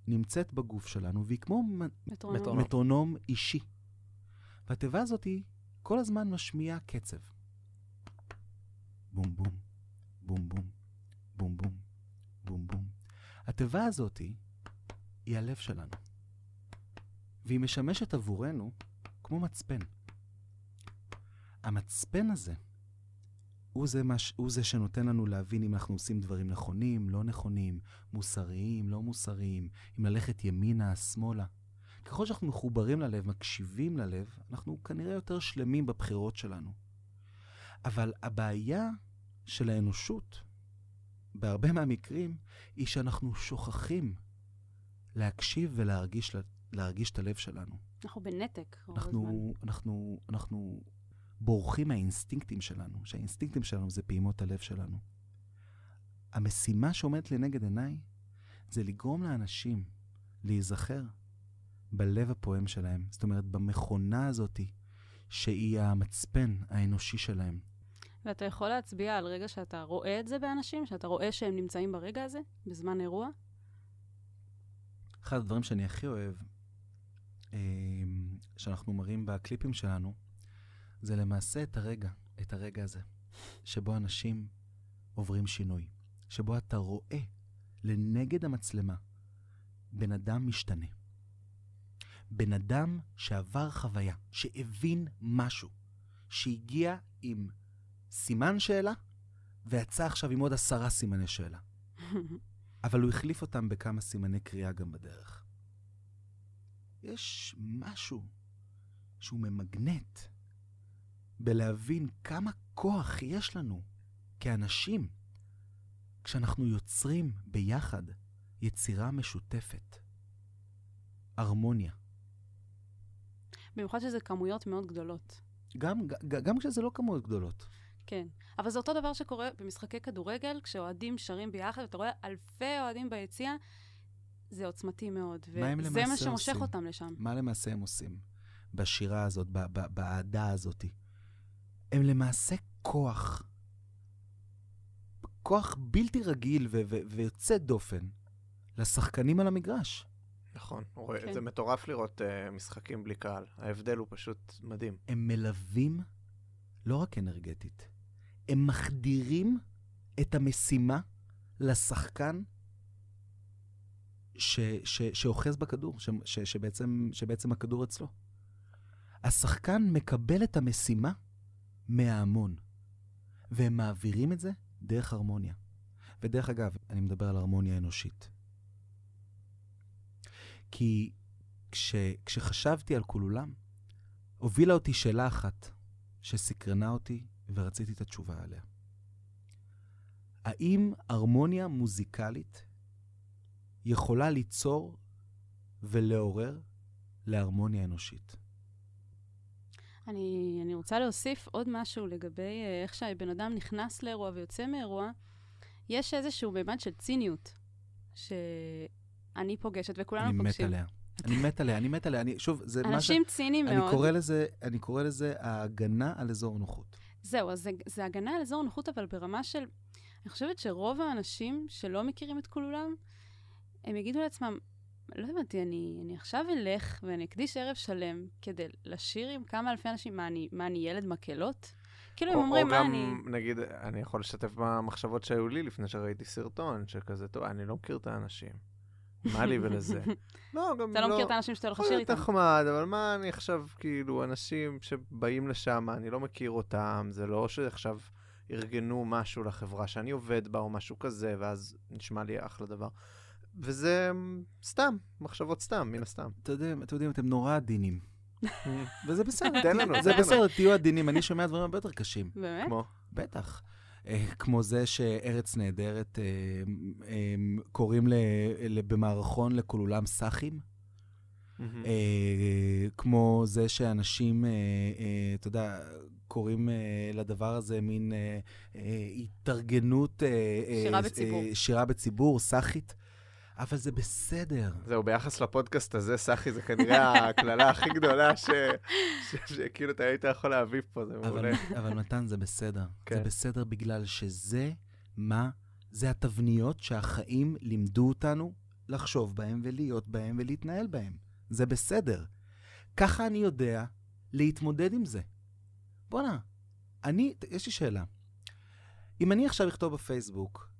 נמצאת בגוף שלנו, והיא כמו מטרונום. מטרונום. מטרונום אישי. והתיבה הזאת כל הזמן משמיעה קצב. בום בום, בום בום, בום בום, בום בום. התיבה הזאת היא הלב שלנו, והיא משמשת עבורנו כמו מצפן. המצפן הזה הוא זה, מש, הוא זה שנותן לנו להבין אם אנחנו עושים דברים נכונים, לא נכונים, מוסריים, לא מוסריים, אם ללכת ימינה, שמאלה. ככל שאנחנו מחוברים ללב, מקשיבים ללב, אנחנו כנראה יותר שלמים בבחירות שלנו. אבל הבעיה של האנושות, בהרבה מהמקרים, היא שאנחנו שוכחים להקשיב ולהרגיש להרגיש את הלב שלנו. אנחנו בנתק רוב הזמן. אנחנו, אנחנו, אנחנו בורחים מהאינסטינקטים שלנו, שהאינסטינקטים שלנו זה פעימות הלב שלנו. המשימה שעומדת לנגד עיניי זה לגרום לאנשים להיזכר בלב הפועם שלהם. זאת אומרת, במכונה הזאת שהיא המצפן האנושי שלהם. ואתה יכול להצביע על רגע שאתה רואה את זה באנשים? שאתה רואה שהם נמצאים ברגע הזה, בזמן אירוע? אחד הדברים שאני הכי אוהב, אה, שאנחנו מראים בקליפים שלנו, זה למעשה את הרגע, את הרגע הזה, שבו אנשים עוברים שינוי, שבו אתה רואה לנגד המצלמה בן אדם משתנה. בן אדם שעבר חוויה, שהבין משהו, שהגיע עם סימן שאלה, ויצא עכשיו עם עוד עשרה סימני שאלה. אבל הוא החליף אותם בכמה סימני קריאה גם בדרך. יש משהו שהוא ממגנט בלהבין כמה כוח יש לנו כאנשים כשאנחנו יוצרים ביחד יצירה משותפת. הרמוניה. במיוחד שזה כמויות מאוד גדולות. גם, ג- גם כשזה לא כמויות גדולות. כן. אבל זה אותו דבר שקורה במשחקי כדורגל, כשאוהדים שרים ביחד, ואתה רואה אלפי אוהדים ביציע, זה עוצמתי מאוד. מה הם וזה מה למעשה שמושך עושים? אותם לשם. מה למעשה הם עושים בשירה הזאת, ב- ב- באהדה הזאת? הם למעשה כוח, כוח בלתי רגיל ו- ו- ויוצא דופן לשחקנים על המגרש. נכון, רואה, כן. זה מטורף לראות uh, משחקים בלי קהל. ההבדל הוא פשוט מדהים. הם מלווים לא רק אנרגטית, הם מחדירים את המשימה לשחקן ש, ש, שאוחז בכדור, ש, ש, שבעצם, שבעצם הכדור אצלו. השחקן מקבל את המשימה מההמון, והם מעבירים את זה דרך הרמוניה. ודרך אגב, אני מדבר על הרמוניה אנושית. כי כש, כשחשבתי על כולולם, הובילה אותי שאלה אחת שסקרנה אותי ורציתי את התשובה עליה. האם הרמוניה מוזיקלית יכולה ליצור ולעורר להרמוניה אנושית? אני, אני רוצה להוסיף עוד משהו לגבי אה, איך שהבן אדם נכנס לאירוע ויוצא מאירוע. יש איזשהו מימד של ציניות שאני פוגשת, וכולנו אני מת פוגשים. עליה. אני מת עליה, אני מת עליה. אני, שוב, זה מה ש... אנשים ציניים אני מאוד. קורא לזה, אני קורא לזה ההגנה על אזור נוחות. זהו, אז זה, זה הגנה על אזור נוחות, אבל ברמה של... אני חושבת שרוב האנשים שלא מכירים את כולולם, הם יגידו לעצמם, לא הבנתי, אני, אני עכשיו אלך ואני אקדיש ערב שלם כדי לשיר עם כמה אלפי אנשים, מה, אני, מה, אני ילד מקהלות? כאילו, הם או, אומרים, או מה גם, אני... נגיד, אני יכול לשתף במחשבות שהיו לי לפני שראיתי סרטון, שכזה, טוב, אני לא מכיר את האנשים. מה לי ולזה? לא, גם אתה לא מכיר את האנשים שאתה הולך לשיר יכול להיות איתם. נחמד, אבל מה אני עכשיו, כאילו, אנשים שבאים לשם, אני לא מכיר אותם, זה לא שעכשיו ארגנו משהו לחברה שאני עובד בה או משהו כזה, ואז נשמע לי אחלה דבר. וזה סתם, מחשבות סתם, מן הסתם. אתה יודע, אתם יודעים, אתם נורא עדינים. וזה בסדר, תן לנו, זה. בסדר, תהיו עדינים. אני שומע דברים הרבה יותר קשים. באמת? כמו, בטח. אה, כמו זה שארץ נהדרת אה, אה, קוראים במערכון לכולולם סאחים. אה, כמו זה שאנשים, אה, אה, אתה יודע, קוראים אה, לדבר הזה מין אה, אה, התארגנות... אה, שירה אה, בציבור. שירה בציבור, סאחית. אבל זה בסדר. זהו, ביחס לפודקאסט הזה, סחי, זה כנראה הקללה הכי גדולה ש- ש- שכאילו אתה היית יכול להביא פה, זה מעולה. אבל מתן, זה בסדר. כן. זה בסדר בגלל שזה מה, זה התבניות שהחיים לימדו אותנו לחשוב בהם ולהיות בהם ולהתנהל בהם. זה בסדר. ככה אני יודע להתמודד עם זה. בואנה, אני, יש לי שאלה. אם אני עכשיו אכתוב בפייסבוק,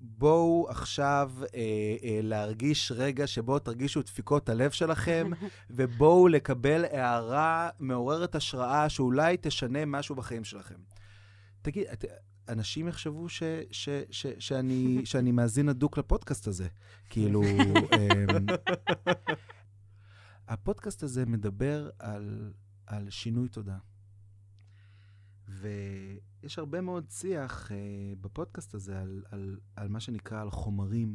בואו עכשיו אה, אה, להרגיש רגע שבו תרגישו דפיקות הלב שלכם, ובואו לקבל הערה מעוררת השראה שאולי תשנה משהו בחיים שלכם. תגיד, את, אנשים יחשבו ש, ש, ש, שאני, שאני מאזין הדוק לפודקאסט הזה. כאילו, אמ, הפודקאסט הזה מדבר על, על שינוי תודעה. ויש הרבה מאוד שיח אה, בפודקאסט הזה על, על, על מה שנקרא, על חומרים,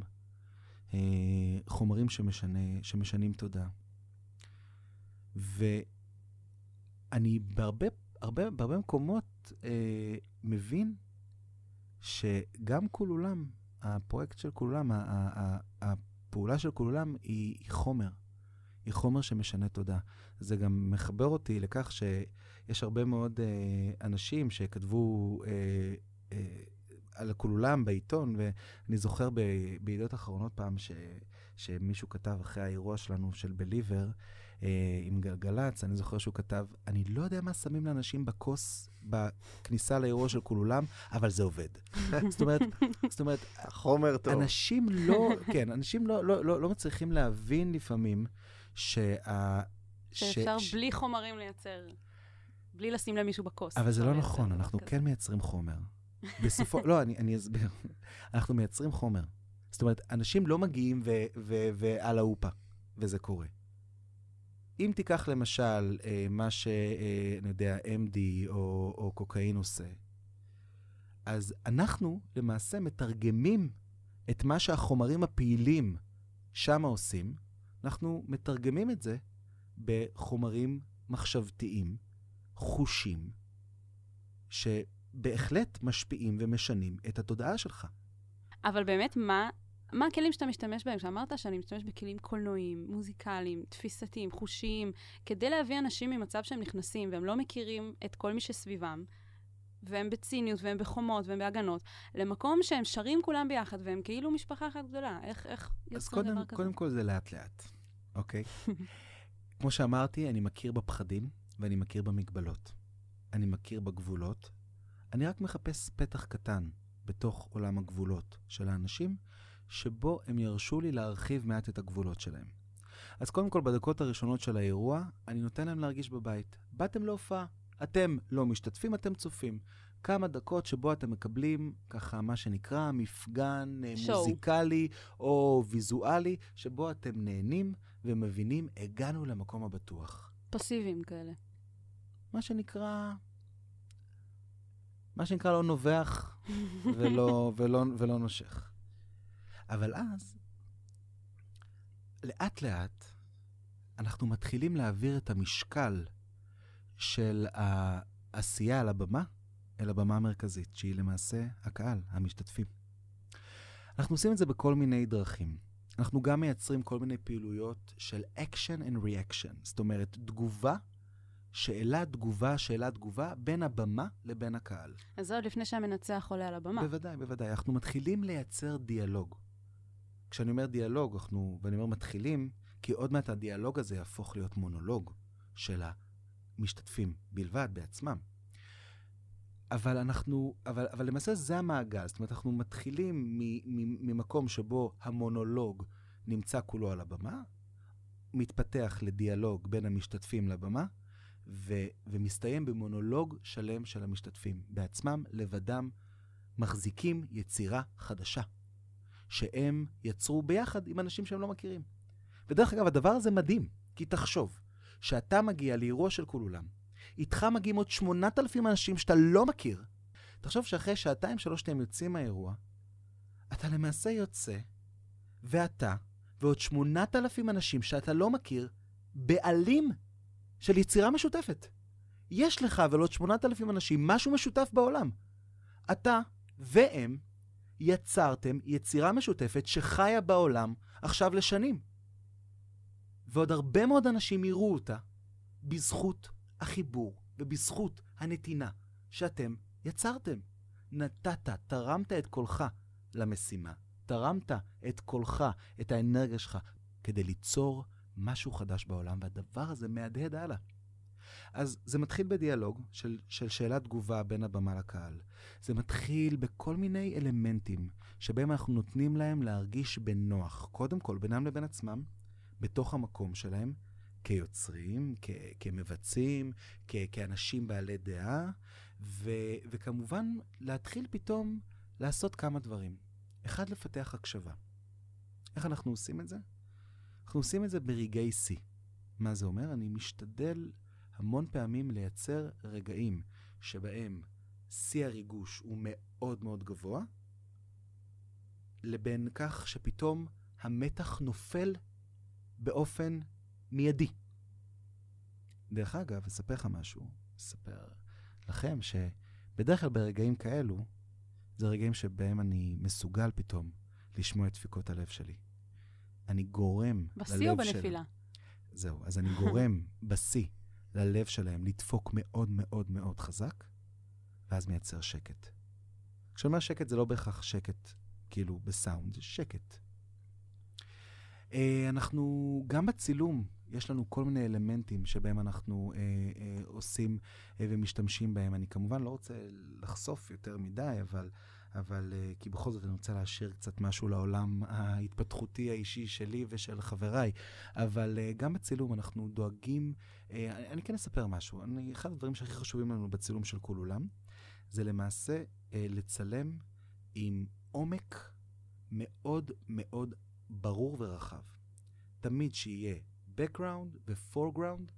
אה, חומרים שמשנה, שמשנים תודעה. ואני בהרבה, הרבה, בהרבה מקומות אה, מבין שגם כולולם, הפרויקט של ה- ה- הפעולה של כולולם היא, היא חומר. היא חומר שמשנה תודעה. זה גם מחבר אותי לכך שיש הרבה מאוד אה, אנשים שכתבו אה, אה, על כולולם בעיתון, ואני זוכר ב- בידיעות אחרונות פעם ש, שמישהו כתב אחרי האירוע שלנו של בליבר, אה, עם גלגלצ, אני זוכר שהוא כתב, אני לא יודע מה שמים לאנשים בכוס בכניסה לאירוע של כולולם, אבל זה עובד. זאת אומרת, זאת אומרת, החומר טוב. אנשים לא, כן, אנשים לא, לא, לא, לא מצליחים להבין לפעמים שה... שאפשר ש- בלי חומרים לייצר, בלי לשים למישהו בכוס. אבל זה לא נכון, אנחנו כזה. כן מייצרים חומר. בסופו, לא, אני, אני אסביר. אנחנו מייצרים חומר. זאת אומרת, אנשים לא מגיעים ועל האופה, וזה קורה. אם תיקח למשל אה, מה ש... אה, יודע, MD או, או קוקאין עושה, אז אנחנו למעשה מתרגמים את מה שהחומרים הפעילים שם עושים, אנחנו מתרגמים את זה בחומרים מחשבתיים, חושים, שבהחלט משפיעים ומשנים את התודעה שלך. אבל באמת, מה, מה הכלים שאתה משתמש בהם? שאמרת שאני משתמש בכלים קולנועיים, מוזיקליים, תפיסתיים, חושיים, כדי להביא אנשים ממצב שהם נכנסים והם לא מכירים את כל מי שסביבם, והם בציניות והם בחומות והם בהגנות, למקום שהם שרים כולם ביחד והם כאילו משפחה אחת גדולה. איך, איך אז יוצרים דבר כזה? קודם כל זה לאט-לאט, אוקיי? כמו שאמרתי, אני מכיר בפחדים ואני מכיר במגבלות. אני מכיר בגבולות. אני רק מחפש פתח קטן בתוך עולם הגבולות של האנשים, שבו הם ירשו לי להרחיב מעט את הגבולות שלהם. אז קודם כל, בדקות הראשונות של האירוע, אני נותן להם להרגיש בבית. באתם להופעה, אתם לא משתתפים, אתם צופים. כמה דקות שבו אתם מקבלים, ככה, מה שנקרא, מפגן אה, שואו. מוזיקלי או ויזואלי, שבו אתם נהנים ומבינים, הגענו למקום הבטוח. פסיביים כאלה. מה שנקרא, מה שנקרא לא נובח ולא, ולא, ולא נושך. אבל אז, לאט-לאט, אנחנו מתחילים להעביר את המשקל של העשייה על הבמה אל הבמה המרכזית, שהיא למעשה הקהל, המשתתפים. אנחנו עושים את זה בכל מיני דרכים. אנחנו גם מייצרים כל מיני פעילויות של action and reaction, זאת אומרת, תגובה, שאלה, תגובה, שאלה, תגובה, בין הבמה לבין הקהל. אז זה עוד לפני שהמנצח עולה על הבמה. בוודאי, בוודאי. אנחנו מתחילים לייצר דיאלוג. כשאני אומר דיאלוג, אנחנו, ואני אומר מתחילים, כי עוד מעט הדיאלוג הזה יהפוך להיות מונולוג של המשתתפים בלבד, בעצמם. אבל אנחנו, אבל, אבל למעשה זה המעגל. זאת אומרת, אנחנו מתחילים ממקום שבו המונולוג נמצא כולו על הבמה, מתפתח לדיאלוג בין המשתתפים לבמה, ו, ומסתיים במונולוג שלם של המשתתפים. בעצמם, לבדם, מחזיקים יצירה חדשה, שהם יצרו ביחד עם אנשים שהם לא מכירים. ודרך אגב, הדבר הזה מדהים, כי תחשוב, שאתה מגיע לאירוע של כולולם, איתך מגיעים עוד 8,000 אנשים שאתה לא מכיר. תחשוב שאחרי שעתיים, שלוש שתיים יוצאים מהאירוע, אתה למעשה יוצא, ואתה ועוד 8,000 אנשים שאתה לא מכיר, בעלים של יצירה משותפת. יש לך ולעוד 8,000 אנשים משהו משותף בעולם. אתה והם יצרתם יצירה משותפת שחיה בעולם עכשיו לשנים. ועוד הרבה מאוד אנשים יראו אותה בזכות החיבור ובזכות הנתינה שאתם יצרתם. נתת, תרמת את קולך למשימה. תרמת את קולך, את האנרגיה שלך, כדי ליצור משהו חדש בעולם, והדבר הזה מהדהד הלאה. אז זה מתחיל בדיאלוג של, של שאלת תגובה בין הבמה לקהל. זה מתחיל בכל מיני אלמנטים שבהם אנחנו נותנים להם להרגיש בנוח, קודם כל בינם לבין עצמם, בתוך המקום שלהם, כיוצרים, כ- כמבצעים, כ- כאנשים בעלי דעה, ו- וכמובן להתחיל פתאום לעשות כמה דברים. אחד, לפתח הקשבה. איך אנחנו עושים את זה? אנחנו עושים את זה ברגעי שיא. מה זה אומר? אני משתדל המון פעמים לייצר רגעים שבהם שיא הריגוש הוא מאוד מאוד גבוה, לבין כך שפתאום המתח נופל באופן מיידי. דרך אגב, אספר לך משהו, אספר לכם שבדרך כלל ברגעים כאלו, זה רגעים שבהם אני מסוגל פתאום לשמוע את דפיקות הלב שלי. אני גורם ללב בשיא או בנפילה? של... זהו, אז אני גורם בשיא ללב שלהם לדפוק מאוד מאוד מאוד חזק, ואז מייצר שקט. כשאני אומר שקט זה לא בהכרח שקט כאילו בסאונד, זה שקט. אה, אנחנו, גם בצילום, יש לנו כל מיני אלמנטים שבהם אנחנו אה, אה, עושים אה, ומשתמשים בהם. אני כמובן לא רוצה לחשוף יותר מדי, אבל, אבל אה, כי בכל זאת אני רוצה להשאיר קצת משהו לעולם ההתפתחותי האישי שלי ושל חבריי. אבל אה, גם בצילום אנחנו דואגים, אה, אני, אני כן אספר משהו. אני, אחד הדברים שהכי חשובים לנו בצילום של כל עולם, זה למעשה אה, לצלם עם עומק מאוד מאוד ברור ורחב. תמיד שיהיה background ו-foreground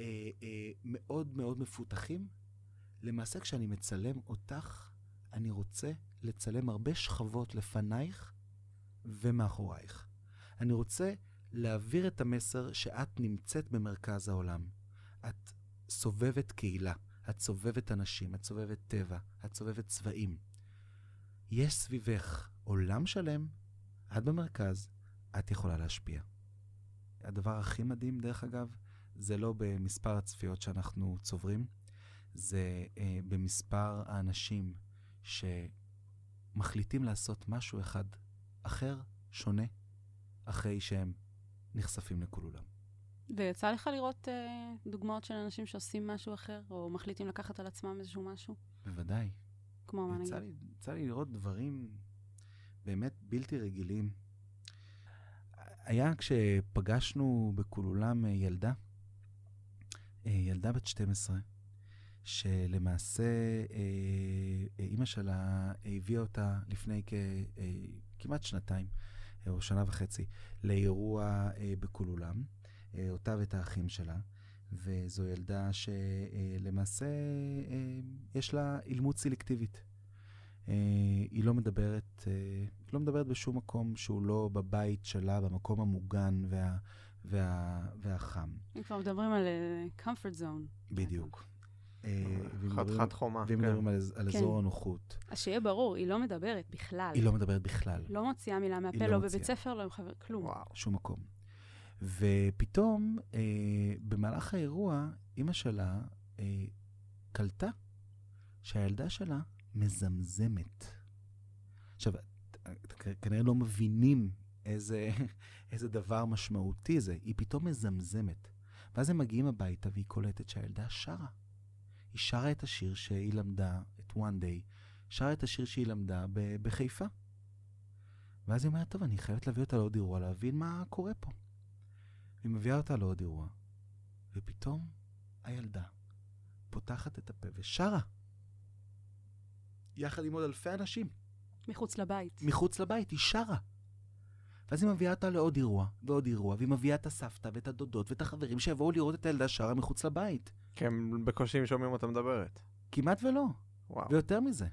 אה, אה, מאוד מאוד מפותחים. למעשה, כשאני מצלם אותך, אני רוצה לצלם הרבה שכבות לפנייך ומאחורייך. אני רוצה להעביר את המסר שאת נמצאת במרכז העולם. את סובבת קהילה, את סובבת אנשים, את סובבת טבע, את סובבת צבעים. יש סביבך עולם שלם, את במרכז, את יכולה להשפיע. הדבר הכי מדהים, דרך אגב, זה לא במספר הצפיות שאנחנו צוברים, זה אה, במספר האנשים שמחליטים לעשות משהו אחד אחר, שונה, אחרי שהם נחשפים לכולולם. ויצא לך לראות אה, דוגמאות של אנשים שעושים משהו אחר, או מחליטים לקחת על עצמם איזשהו משהו? בוודאי. כמו מה נגיד? יצא לי לראות דברים באמת בלתי רגילים. היה כשפגשנו בכולולם אה, ילדה, אה, ילדה בת 12, שלמעשה אה, אימא שלה הביאה אותה לפני כ, כמעט שנתיים, או שנה וחצי, לאירוע בכולולם, אותה ואת האחים שלה. וזו ילדה שלמעשה יש לה אילמות סלקטיבית. היא לא מדברת, היא לא מדברת בשום מקום שהוא לא בבית שלה, במקום המוגן וה, וה, והחם. אם כבר מדברים על uh, comfort zone. בדיוק. אה, חתיכת חומה, ואם כן. מדברים על על כן. אזור הנוחות, אז שיהיה ברור, היא לא מדברת בכלל. היא לא מדברת בכלל. לא מוציאה מילה מהפה, לא לא. בבית ספר, לא עם חבר, כלום. וואו. שום מקום. ופתאום, אה, במהלך האירוע, אימא שלה אה, קלטה שהילדה שלה מזמזמת. עכשיו, כנראה לא מבינים איזה, איזה דבר משמעותי זה. היא פתאום מזמזמת. ואז הם מגיעים הביתה והיא קולטת שהילדה שרה. היא שרה את השיר שהיא למדה, את One Day, שרה את השיר שהיא למדה ב- בחיפה. ואז היא אומרת, טוב, אני חייבת להביא אותה לעוד אירוע, להבין מה קורה פה. היא מביאה אותה לעוד אירוע, ופתאום הילדה פותחת את הפה ושרה. יחד עם עוד אלפי אנשים, מחוץ לבית. מחוץ לבית, היא שרה. ואז היא מביאה אותה לעוד אירוע, ועוד אירוע, והיא מביאה את הסבתא ואת הדודות ואת החברים שיבואו לראות את הילדה שרה מחוץ לבית. כי הם בקושי שומעים אותה מדברת. כמעט ולא. וואו. ויותר מזה.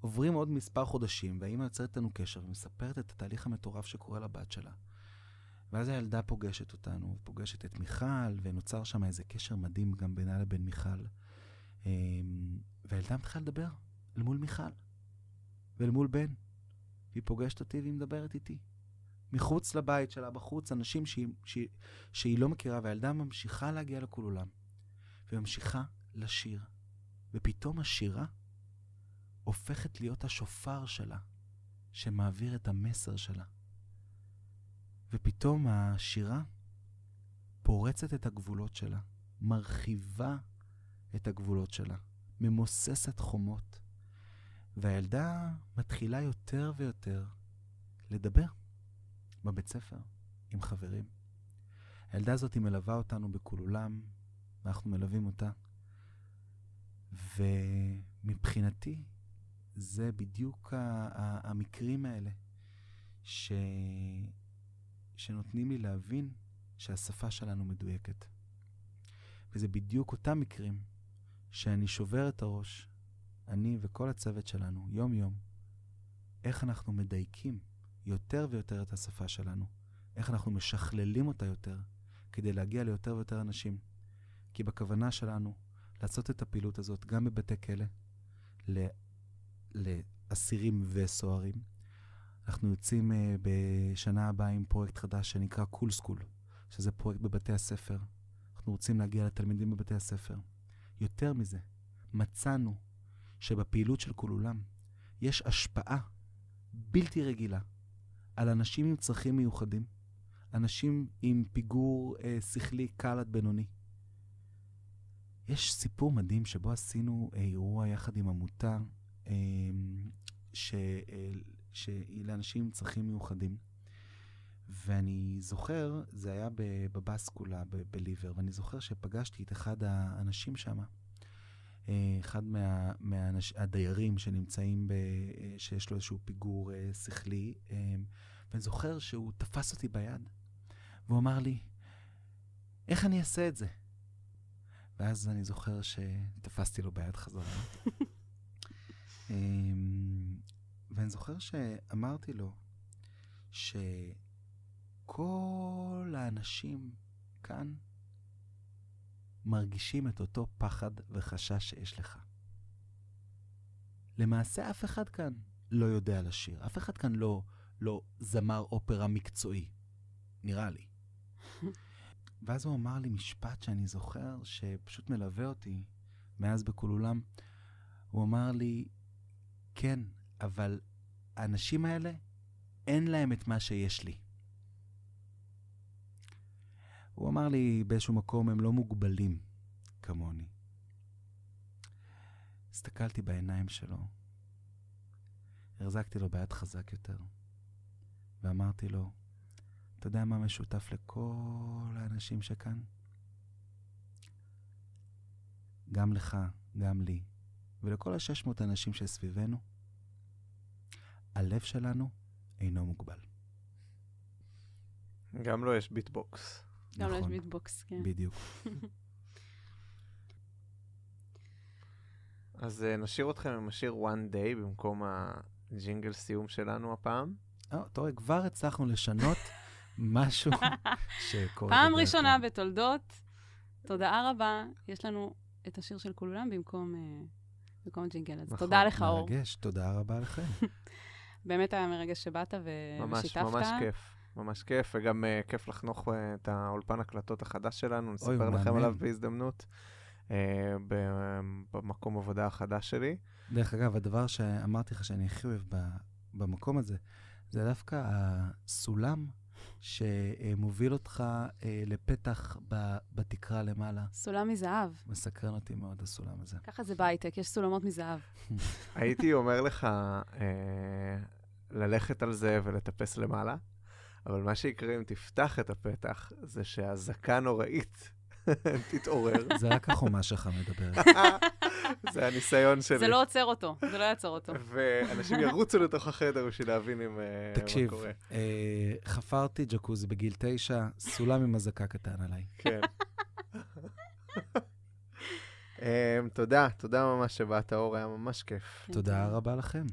עוברים עוד מספר חודשים, והאימא יוצרת איתנו קשר ומספרת את התהליך המטורף שקורה לבת שלה. ואז הילדה פוגשת אותנו, פוגשת את מיכל, ונוצר שם איזה קשר מדהים גם בינה לבין מיכל. אמ, והילדה מתחילה לדבר אל מול מיכל, ואל מול בן. והיא פוגשת אותי והיא מדברת איתי. מחוץ לבית שלה, בחוץ, אנשים שהיא, שהיא, שהיא לא מכירה, והילדה ממשיכה להגיע לכל עולם. וממשיכה לשיר. ופתאום השירה הופכת להיות השופר שלה, שמעביר את המסר שלה. ופתאום השירה פורצת את הגבולות שלה, מרחיבה את הגבולות שלה, ממוססת חומות. והילדה מתחילה יותר ויותר לדבר בבית ספר עם חברים. הילדה הזאת מלווה אותנו בכל עולם, ואנחנו מלווים אותה. ומבחינתי, זה בדיוק ה- ה- המקרים האלה ש... שנותנים לי להבין שהשפה שלנו מדויקת. וזה בדיוק אותם מקרים שאני שובר את הראש, אני וכל הצוות שלנו, יום-יום, איך אנחנו מדייקים יותר ויותר את השפה שלנו, איך אנחנו משכללים אותה יותר, כדי להגיע ליותר ויותר אנשים. כי בכוונה שלנו לעשות את הפעילות הזאת גם בבתי כלא, ל- לאסירים וסוהרים. אנחנו יוצאים uh, בשנה הבאה עם פרויקט חדש שנקרא Kool School, שזה פרויקט בבתי הספר. אנחנו רוצים להגיע לתלמידים בבתי הספר. יותר מזה, מצאנו שבפעילות של כל עולם יש השפעה בלתי רגילה על אנשים עם צרכים מיוחדים, אנשים עם פיגור uh, שכלי קל עד בינוני. יש סיפור מדהים שבו עשינו אה, אירוע יחד עם עמותה אה, ש, אה, שהיא לאנשים עם צרכים מיוחדים. ואני זוכר, זה היה ב- בבסקולה ב- בליבר, ואני זוכר שפגשתי את אחד האנשים שם, אה, אחד מה, מהאנש, הדיירים שנמצאים, ב, אה, שיש לו איזשהו פיגור אה, שכלי, אה, ואני זוכר שהוא תפס אותי ביד, והוא אמר לי, איך אני אעשה את זה? ואז אני זוכר שתפסתי לו ביד חזרה. אמ, ואני זוכר שאמרתי לו שכל האנשים כאן מרגישים את אותו פחד וחשש שיש לך. למעשה אף אחד כאן לא יודע לשיר, אף אחד כאן לא, לא זמר אופרה מקצועי, נראה לי. ואז הוא אמר לי משפט שאני זוכר, שפשוט מלווה אותי מאז בכל עולם. הוא אמר לי, כן, אבל האנשים האלה, אין להם את מה שיש לי. הוא אמר לי באיזשהו מקום, הם לא מוגבלים כמוני. הסתכלתי בעיניים שלו, החזקתי לו ביד חזק יותר, ואמרתי לו, אתה יודע מה משותף לכל האנשים שכאן? גם לך, גם לי, ולכל ה-600 אנשים שסביבנו, הלב שלנו אינו מוגבל. גם לו יש ביטבוקס. גם יש נכון, ביטבוקס, כן. בדיוק. אז אה, נשאיר אתכם עם השיר One Day במקום הג'ינגל סיום שלנו הפעם. אה, אתה רואה, כבר הצלחנו לשנות משהו שקורה. פעם ראשונה. בתולדות, תודעה רבה, יש לנו את השיר של כולם במקום, אה, במקום ג'ינגל. אז נכון, תודה לך, אור. מרגש, תודה רבה לכם. באמת היה מרגש שבאת ו- ממש, ושיתפת. ממש כיף. ממש כיף, וגם uh, כיף לחנוך uh, את האולפן הקלטות החדש שלנו, נספר הוא לכם. עליו בהזדמנות, uh, במקום עבודה החדש שלי. דרך אגב, הדבר שאמרתי לך שאני הכי אוהב במקום הזה, זה דווקא הסולם שמוביל אותך אה, לפתח ב- בתקרה למעלה. סולם מזהב. מסקרן אותי מאוד הסולם הזה. ככה זה בהייטק, יש סולמות מזהב. הייתי אומר לך uh, ללכת על זה ולטפס למעלה, אבל מה שיקרה אם תפתח את הפתח, זה שהאזעקה נוראית תתעורר. זה רק החומה שלך מדברת. זה הניסיון שלי. זה לא עוצר אותו, זה לא יעצור אותו. ואנשים ירוצו לתוך החדר בשביל להבין אם אה, מה תקשיב, קורה. אה, חפרתי ג'קוזי בגיל תשע, סולם עם אזעקה קטן עליי. כן. אמ, תודה, תודה ממש שבאת, אור, היה ממש כיף. תודה רבה לכם.